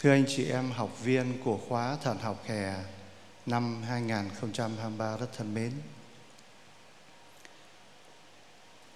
Thưa anh chị em học viên của khóa thần học hè năm 2023 rất thân mến.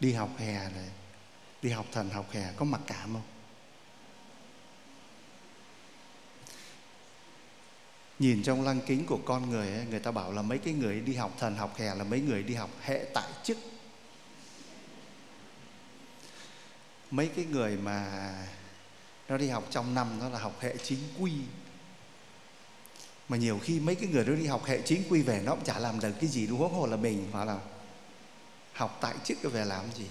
Đi học hè này, đi học thần học hè có mặc cảm không? Nhìn trong lăng kính của con người ấy, người ta bảo là mấy cái người đi học thần học hè là mấy người đi học hệ tại chức. Mấy cái người mà nó đi học trong năm nó là học hệ chính quy. Mà nhiều khi mấy cái người đó đi học hệ chính quy về nó cũng chả làm được cái gì đúng không là mình phải là học tại chức về làm gì?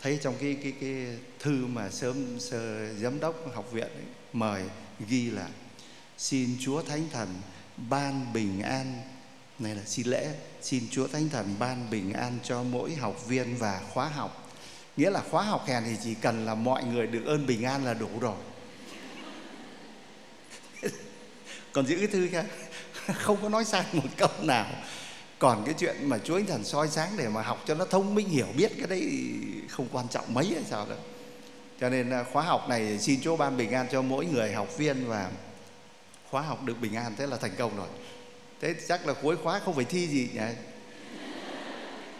Thấy trong cái cái cái thư mà sớm sơ giám đốc học viện ấy, mời ghi là xin Chúa Thánh Thần ban bình an này là xin lễ xin Chúa Thánh Thần ban bình an cho mỗi học viên và khóa học nghĩa là khóa học hè thì chỉ cần là mọi người được ơn bình an là đủ rồi. Còn giữ cái thư kia không có nói sai một câu nào. Còn cái chuyện mà chúa anh thần soi sáng để mà học cho nó thông minh hiểu biết, cái đấy không quan trọng mấy hay sao đâu. Cho nên à, khóa học này xin chúa ban bình an cho mỗi người học viên và khóa học được bình an, thế là thành công rồi. Thế chắc là cuối khóa không phải thi gì nhỉ?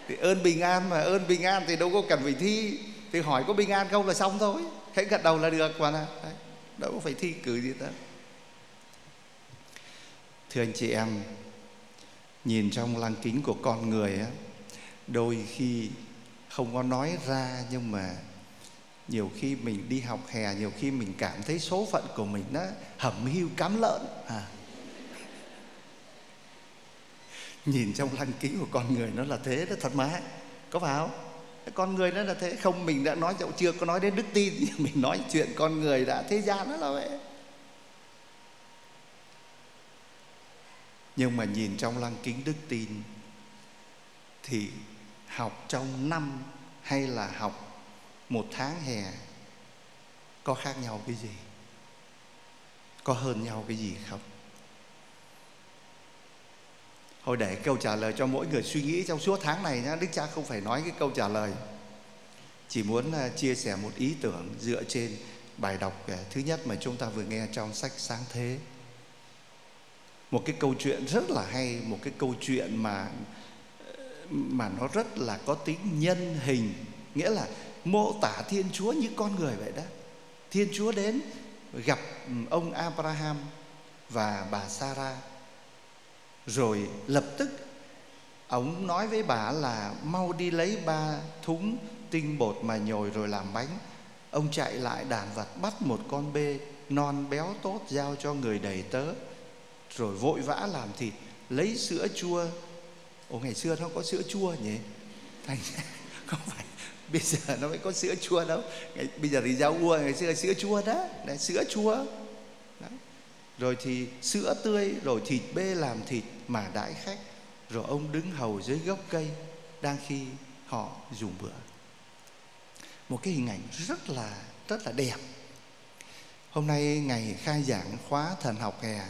Thì ơn bình an mà ơn bình an thì đâu có cần phải thi. Thì hỏi có bình an không là xong thôi. Hãy gật đầu là được mà là Đấy, đâu có phải thi cử gì đâu thưa anh chị em nhìn trong lăng kính của con người á đôi khi không có nói ra nhưng mà nhiều khi mình đi học hè nhiều khi mình cảm thấy số phận của mình nó hẩm hiu cám lợn. À nhìn trong lăng kính của con người nó là thế đó thật mà. Có phải không? Con người nó là thế. Không, mình đã nói, dẫu chưa có nói đến đức tin mình nói chuyện con người đã, thế gian nó là vậy. Nhưng mà nhìn trong lăng kính đức tin, thì học trong năm hay là học một tháng hè, có khác nhau cái gì? Có hơn nhau cái gì không? Hồi để câu trả lời cho mỗi người suy nghĩ trong suốt tháng này nhá. Đức cha không phải nói cái câu trả lời. Chỉ muốn à, chia sẻ một ý tưởng dựa trên bài đọc à, thứ nhất mà chúng ta vừa nghe trong sách sáng thế. Một cái câu chuyện rất là hay, một cái câu chuyện mà mà nó rất là có tính nhân hình. Nghĩa là mô tả thiên chúa như con người vậy đó. Thiên chúa đến gặp ừ, ông abraham và bà sarah rồi lập tức ông nói với bà là mau đi lấy ba thúng tinh bột mà nhồi rồi làm bánh. Ông chạy lại đàn vật bắt một con bê non béo tốt giao cho người đầy tớ. Rồi vội vã làm thịt lấy sữa chua. Ồ ngày xưa nó có sữa chua nhỉ? Thành không phải bây giờ nó mới có sữa chua đâu. Ngày, bây giờ thì rau ua ngày xưa là sữa chua đó. Là sữa chua rồi thì sữa tươi, rồi thịt bê làm thịt mà đãi khách. Rồi ông đứng hầu dưới gốc cây đang khi họ dùng bữa. Một cái hình ảnh rất là rất là đẹp. Hôm nay ngày khai giảng khóa thần học hè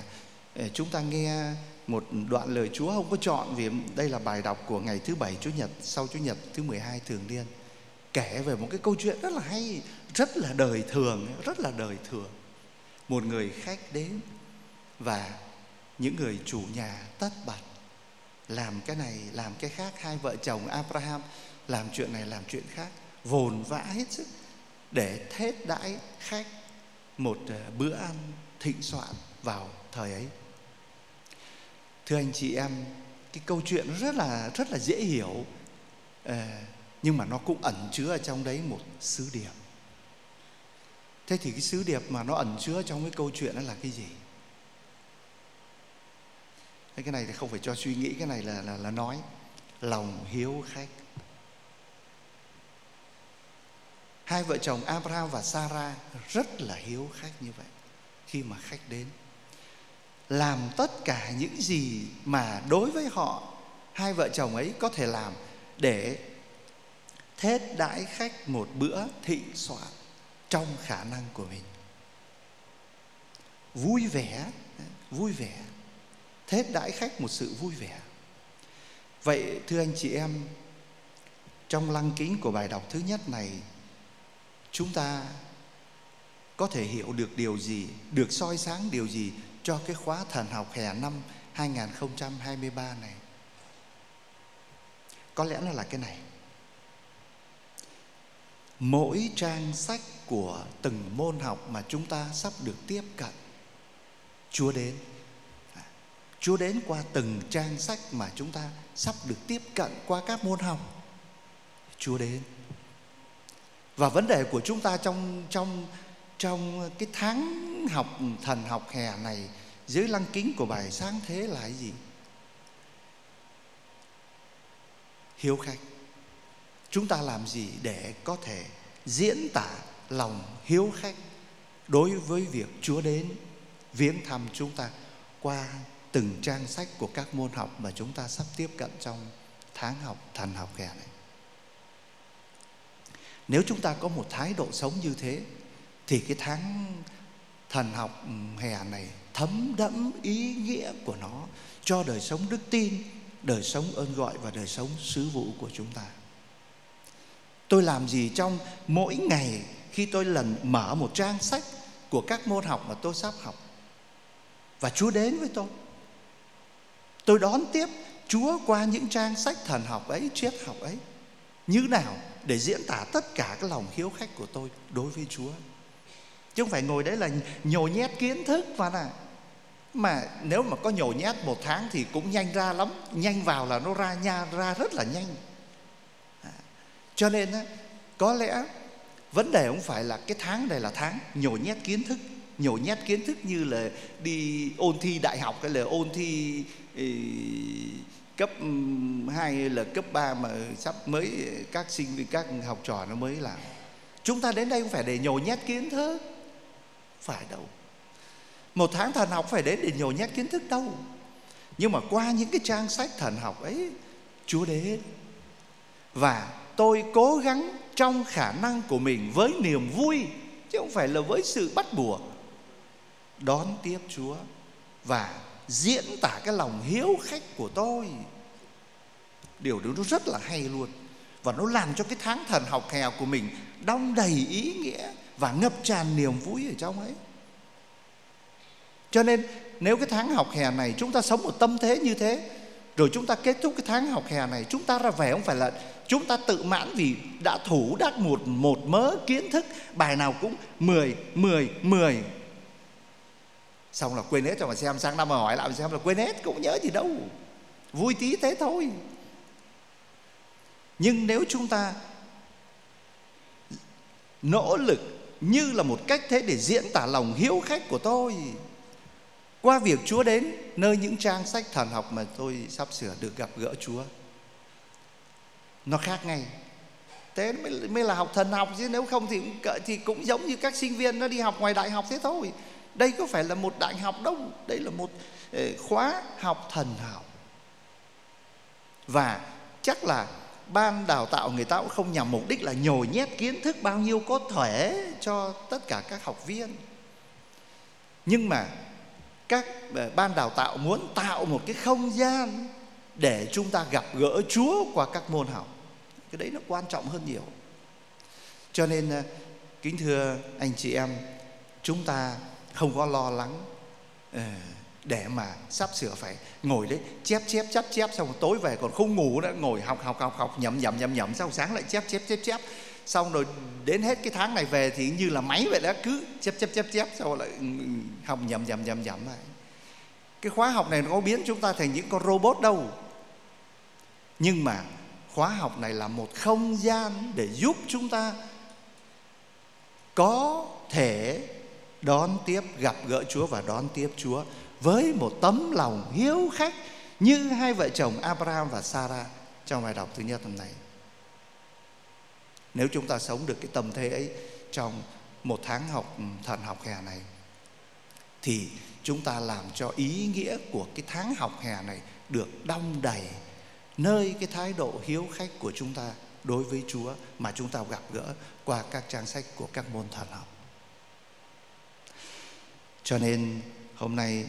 ờ, chúng ta nghe một đoạn lời Chúa không có chọn vì đây là bài đọc của ngày thứ bảy Chủ nhật, sau Chủ nhật thứ 12 thường niên, kể về một cái câu chuyện rất là hay, rất là đời thường, rất là đời thường. Một người khách đến và những người chủ nhà tất bật, làm cái này, làm cái khác, hai vợ chồng Abraham làm chuyện này, làm chuyện khác, vồn vã hết sức để thết đãi khách một ờ, bữa ăn thịnh soạn vào thời ấy. Thưa anh chị em, cái câu chuyện rất là rất là dễ hiểu ờ, nhưng mà nó cũng ẩn chứa ở trong đấy một sứ điệp. Thế thì cái sứ điệp mà nó ẩn chứa trong cái câu chuyện đó là cái gì? Thế cái này thì không phải cho suy nghĩ, cái này là là là nói. Lòng hiếu khách. Hai vợ chồng Abraham và Sarah rất là hiếu khách như vậy. Khi mà khách đến, làm tất cả những gì mà đối với họ, hai vợ chồng ấy có thể làm để thết đãi khách một bữa thịnh soạn trong khả năng của mình. Vui vẻ vui vẻ thế đãi khách một sự vui vẻ vậy thưa anh chị em trong lăng kính của bài đọc thứ nhất này chúng ta có thể hiểu được điều gì, được soi sáng điều gì cho cái khóa thần học hè năm 2023 này? Có lẽ nó là cái này. Mỗi trang sách của từng môn học mà chúng ta sắp được tiếp cận, Chúa đến. Chúa đến qua từng trang sách mà chúng ta sắp được tiếp cận qua các môn học. Chúa đến. Và vấn đề của chúng ta trong trong trong cái tháng học, thần học hè này dưới lăng kính của bài sáng thế là cái gì? Hiếu khách. Chúng ta làm gì để có thể diễn tả lòng hiếu khách đối với việc Chúa đến, viếng thăm chúng ta qua từng trang sách của các môn học mà chúng ta sắp tiếp cận trong tháng học thần học hè này. Nếu chúng ta có một thái độ sống như thế thì cái tháng thần học hè này thấm đẫm ý nghĩa của nó cho đời sống đức tin, đời sống ơn gọi và đời sống sứ vụ của chúng ta. Tôi làm gì trong mỗi ngày khi tôi lần mở một trang sách của các môn học mà tôi sắp học và Chúa đến với tôi. Tôi đón tiếp Chúa qua những trang sách thần học ấy, triết học ấy. Như nào để diễn tả tất cả cái lòng hiếu khách của tôi đối với Chúa. Chứ không phải ngồi đấy là nhồi nhét kiến thức mà là Mà nếu mà có nhồi nhét một tháng thì cũng nhanh ra lắm. Nhanh vào là nó ra nha ra rất là nhanh. À, cho nên có lẽ vấn đề không phải là cái tháng này là tháng nhồi nhét kiến thức nhồi nhét kiến thức như là đi ôn thi đại học hay là ôn thi cấp 2 là cấp 3 mà sắp mới ờ, các sinh viên, các học trò nó mới làm. Chúng ta đến đây không phải để nhồi nhét kiến thức. Phải đâu. Một tháng thần học phải đến để nhồi nhét kiến thức đâu. Nhưng mà qua những cái trang sách thần học ấy, chúa đến. Và tôi cố gắng trong khả năng của mình với niềm vui, chứ không phải là với sự bắt buộc, đón tiếp chúa. Và diễn tả cái lòng hiếu khách của tôi. Điều đó nó rất là hay luôn. Và nó làm cho cái tháng thần học hè của mình đong đầy ý nghĩa và ngập tràn niềm vui ở trong ấy. Cho nên, nếu cái tháng học hè này chúng ta sống một tâm thế như thế, rồi chúng ta kết thúc cái tháng học hè này, chúng ta ra về không phải là, chúng ta tự mãn vì đã thủ đắc một một mớ kiến thức, bài nào cũng 10 10 10 xong là quên hết cho mà xem sang năm mà hỏi lại xem là quên hết cũng nhớ gì đâu. Vui tí thế thôi. Nhưng nếu chúng ta nỗ lực như là một cách thế để diễn tả lòng hiếu khách của tôi qua việc Chúa đến nơi những trang sách thần học mà tôi sắp sửa được gặp gỡ Chúa nó khác ngay. Thế mới, mới là học thần học chứ nếu không thì thì cũng giống như các sinh viên nó đi học ngoài đại học thế thôi đây có phải là một đại học đâu. Đây là một ờ, khóa học thần học và chắc là ban đào tạo người ta cũng không nhằm mục đích là nhồi nhét kiến thức bao nhiêu có thể cho tất cả các học viên. Nhưng mà các ờ, ban đào tạo muốn tạo một cái không gian để chúng ta gặp gỡ Chúa qua các môn học. Cái đấy nó quan trọng hơn nhiều. Cho nên ờ, kính thưa anh chị em, chúng ta không có lo lắng. Ờ, để mà sắp sửa phải ngồi đấy, chép chép chép chép, xong tối về còn không ngủ nữa, ngồi học học học học, nhẩm nhẩm nhẩm nhẩm, xong sáng lại chép chép chép chép. Xong rồi đến hết cái tháng này về thì như là máy vậy đó, cứ chép chép chép chép sau lại ừ, ừ, học nhẩm nhẩm nhẩm nhẩm lại. Cái khóa học này nó có biến chúng ta thành những con robot đâu. Nhưng mà khóa học này là một không gian để giúp chúng ta có thể đón tiếp, gặp gỡ Chúa và đón tiếp Chúa với một tấm lòng hiếu khách như hai vợ chồng Abraham và Sarah trong bài đọc thứ nhất hôm nay. Nếu chúng ta sống được cái tâm thế ấy trong một tháng học ừ, thần học hè này, thì chúng ta làm cho ý nghĩa của cái tháng học hè này được đong đầy nơi cái thái độ hiếu khách của chúng ta đối với Chúa mà chúng ta gặp gỡ qua các trang sách của các môn thần học. Cho nên hôm nay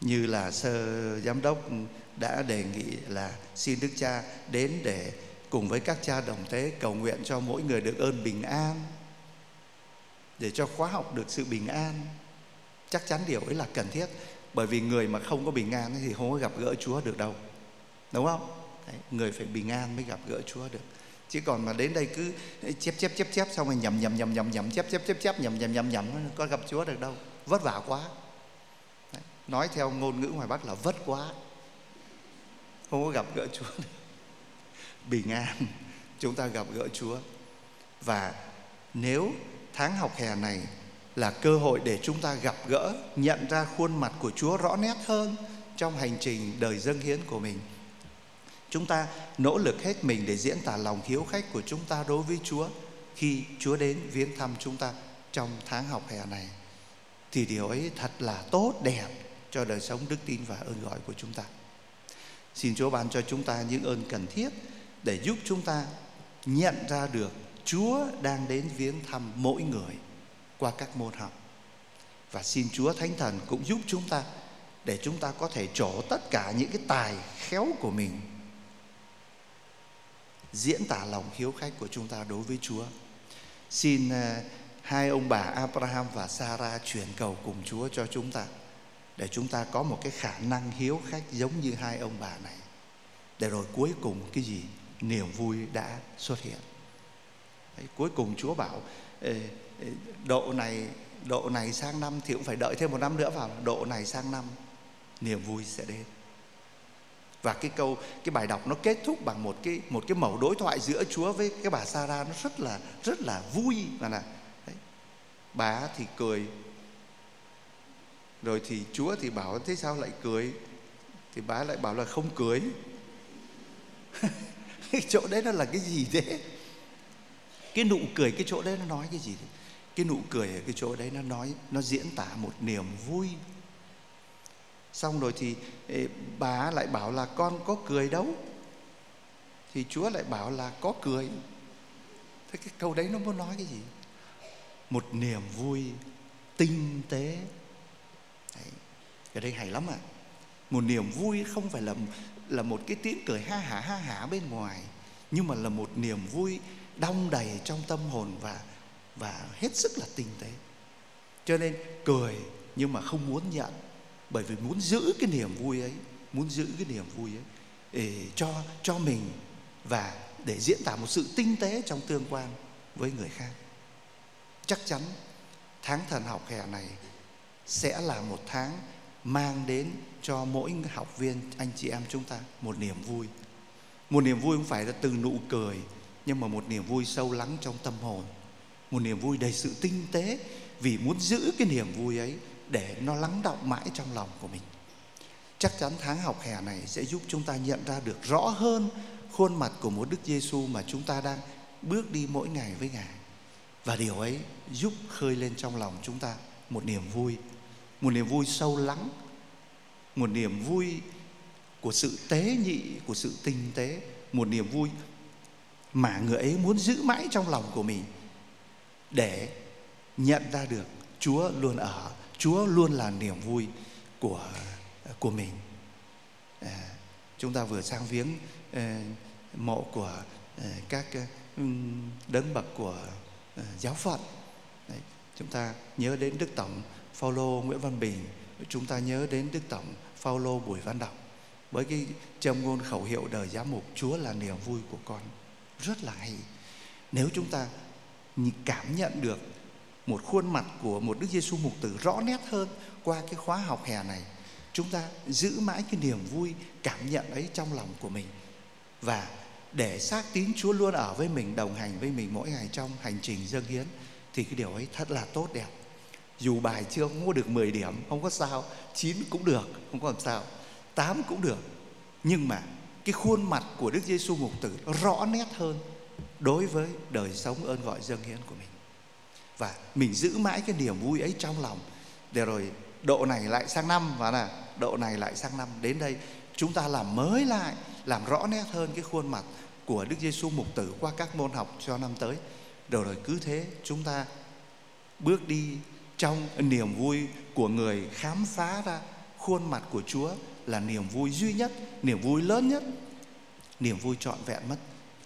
như là sơ giám đốc đã đề nghị là xin Đức Cha đến để cùng với các cha đồng tế cầu nguyện cho mỗi người được ơn bình an để cho khóa học được sự bình an. Chắc chắn điều ấy là cần thiết bởi vì người mà không có bình an thì không có gặp gỡ Chúa được đâu đúng không? Đấy, người phải bình an mới gặp gỡ Chúa được. Chứ còn mà đến đây cứ chép chép chép chép xong rồi nhầm nhầm nhầm nhầm nhầm chép chép chép chép nhầm nhầm nhầm nhầm có gặp Chúa được đâu vất vả quá Đấy, nói theo ngôn ngữ ngoài Bắc là vất quá không có gặp gỡ Chúa bình an chúng ta gặp gỡ Chúa và nếu tháng học hè này là cơ hội để chúng ta gặp gỡ, nhận ra khuôn mặt của Chúa rõ nét hơn trong hành trình đời dâng hiến của mình. Chúng ta nỗ lực hết mình để diễn tả lòng hiếu khách của chúng ta đối với Chúa khi Chúa đến viếng thăm chúng ta trong tháng học hè này. Thì điều ấy thật là tốt, đẹp cho đời sống đức tin và ơn gọi của chúng ta. Xin Chúa ban cho chúng ta những ơn cần thiết để giúp chúng ta nhận ra được Chúa đang đến viếng thăm mỗi người qua các môn học. Và xin Chúa Thánh Thần cũng giúp chúng ta để chúng ta có thể trổ tất cả những cái tài khéo của mình, diễn tả lòng hiếu khách của chúng ta đối với Chúa. Xin à, hai ông bà Abraham và Sarah chuyển cầu cùng Chúa cho chúng ta để chúng ta có một cái khả năng hiếu khách giống như hai ông bà này. Để rồi cuối cùng cái gì? Niềm vui đã xuất hiện. Đấy, cuối cùng Chúa bảo độ này độ này sang năm thì cũng phải đợi thêm một năm nữa vào độ này sang năm niềm vui sẽ đến và cái câu cái bài đọc nó kết thúc bằng một cái một cái mẩu đối thoại giữa Chúa với cái bà Sarah nó rất là rất là vui và là bà thì cười. Rồi thì Chúa thì bảo, thế sao lại cười? Thì bà lại bảo là không cười. Cái chỗ đấy nó là cái gì thế? Cái nụ cười, cái chỗ đấy nó nói cái gì thế? cái nụ cười ở cái chỗ đấy nó nói, nó diễn tả một niềm vui. Xong rồi thì bà lại bảo là con có cười đâu. Thì chúa lại bảo là có cười. Thế cái câu đấy nó muốn nói cái gì? Một niềm vui tinh tế đấy. cái đây hay lắm ạ à. một niềm vui không phải là là một cái tiếng cười ha hả ha hả bên ngoài, nhưng mà là một niềm vui đong đầy trong tâm hồn và và hết sức là tinh tế cho nên cười nhưng mà không muốn nhận, bởi vì muốn giữ cái niềm vui ấy, muốn giữ cái niềm vui ấy để cho cho mình và để diễn tả một sự tinh tế trong tương quan với người khác chắc chắn tháng thần học hè này sẽ là một tháng mang đến cho mỗi học viên, anh chị em chúng ta một niềm vui. Một niềm vui không phải là từ nụ cười, nhưng mà một niềm vui sâu lắng trong tâm hồn. Một niềm vui đầy sự tinh tế vì muốn giữ cái niềm vui ấy để nó lắng động mãi trong lòng của mình. Chắc chắn tháng học hè này sẽ giúp chúng ta nhận ra được rõ hơn khuôn mặt của một Đức Giêsu mà chúng ta đang bước đi mỗi ngày với Ngài. Và điều ấy giúp khơi lên trong lòng chúng ta một niềm vui, một niềm vui sâu lắng, một niềm vui của sự tế nhị, của sự tinh tế, một niềm vui mà người ấy muốn giữ mãi trong lòng của mình để nhận ra được Chúa luôn ở, Chúa luôn là niềm vui của của mình. À, chúng ta vừa sang viếng uh, mộ của uh, các ờ, đấng bậc của Ờ, giáo phận. Đấy, chúng ta nhớ đến Đức Tổng Phaolô Nguyễn Văn Bình, chúng ta nhớ đến Đức Tổng Phaolô Bùi Văn Đọc. Với cái châm ngôn khẩu hiệu đời giám mục Chúa là niềm vui của con. Rất là hay. Nếu chúng ta cảm nhận được một khuôn mặt của một Đức Giêsu mục tử rõ nét hơn qua cái khóa học hè này chúng ta giữ mãi cái niềm vui cảm nhận ấy trong lòng của mình. Và để xác tín Chúa luôn ở với mình, đồng hành với mình mỗi ngày trong hành trình dâng hiến, thì cái điều ấy thật là tốt đẹp. Dù bài chưa không có được 10 điểm, không có sao. 9 cũng được, không có làm sao. 8 cũng được. Nhưng mà cái khuôn mặt của Đức Giêsu mục tử rõ nét hơn đối với đời sống ơn gọi dâng hiến của mình. Và mình giữ mãi cái niềm vui ấy trong lòng. Để rồi độ này lại sang năm, và là độ này lại sang năm. Đến đây chúng ta làm mới lại làm rõ nét hơn cái khuôn mặt của Đức Giêsu mục tử qua các môn học cho năm tới rồi rồi cứ thế chúng ta bước đi trong niềm vui của người khám phá ra khuôn mặt của Chúa là niềm vui duy nhất, niềm vui lớn nhất, niềm vui trọn vẹn mất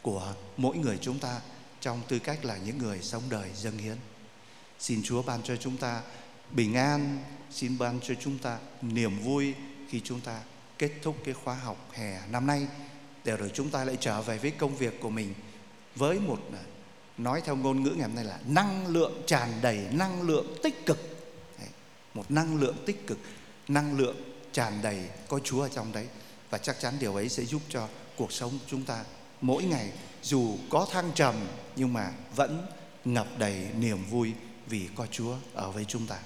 của mỗi người chúng ta trong tư cách là những người sống đời dâng hiến. Xin Chúa ban cho chúng ta bình an, xin ban cho chúng ta niềm vui khi chúng ta kết thúc cái khóa học hè năm nay để rồi chúng ta lại trở về với công việc của mình với một à, nói theo ngôn ngữ ngày hôm nay là năng lượng tràn đầy năng lượng tích cực. Đấy, một năng lượng tích cực năng lượng tràn đầy có Chúa ở trong đấy. Và chắc chắn điều ấy sẽ giúp cho cuộc sống chúng ta mỗi ngày dù có thăng trầm nhưng mà vẫn ngập đầy niềm vui vì có Chúa ở với chúng ta.